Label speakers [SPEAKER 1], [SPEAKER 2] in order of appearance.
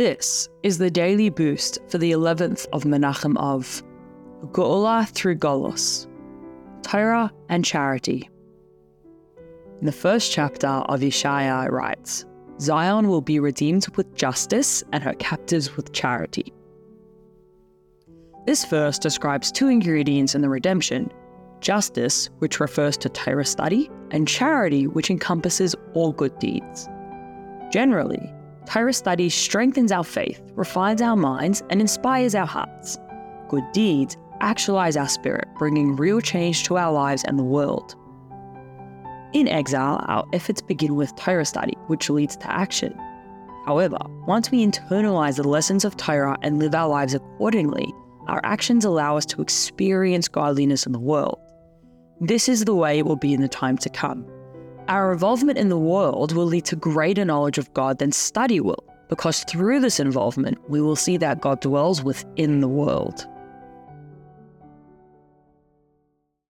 [SPEAKER 1] This is the daily boost for the 11th of Menachem Av, Geula through Golus, Torah and Charity. In the first chapter of Yeshaya it writes, Zion will be redeemed with justice and her captives with charity. This verse describes two ingredients in the redemption justice, which refers to Torah study, and charity, which encompasses all good deeds. Generally, Torah study strengthens our faith, refines our minds, and inspires our hearts. Good deeds actualize our spirit, bringing real change to our lives and the world. In exile, our efforts begin with Torah study, which leads to action. However, once we internalize the lessons of Torah and live our lives accordingly, our actions allow us to experience godliness in the world. This is the way it will be in the time to come. Our involvement in the world will lead to greater knowledge of God than study will, because through this involvement, we will see that God dwells within the world.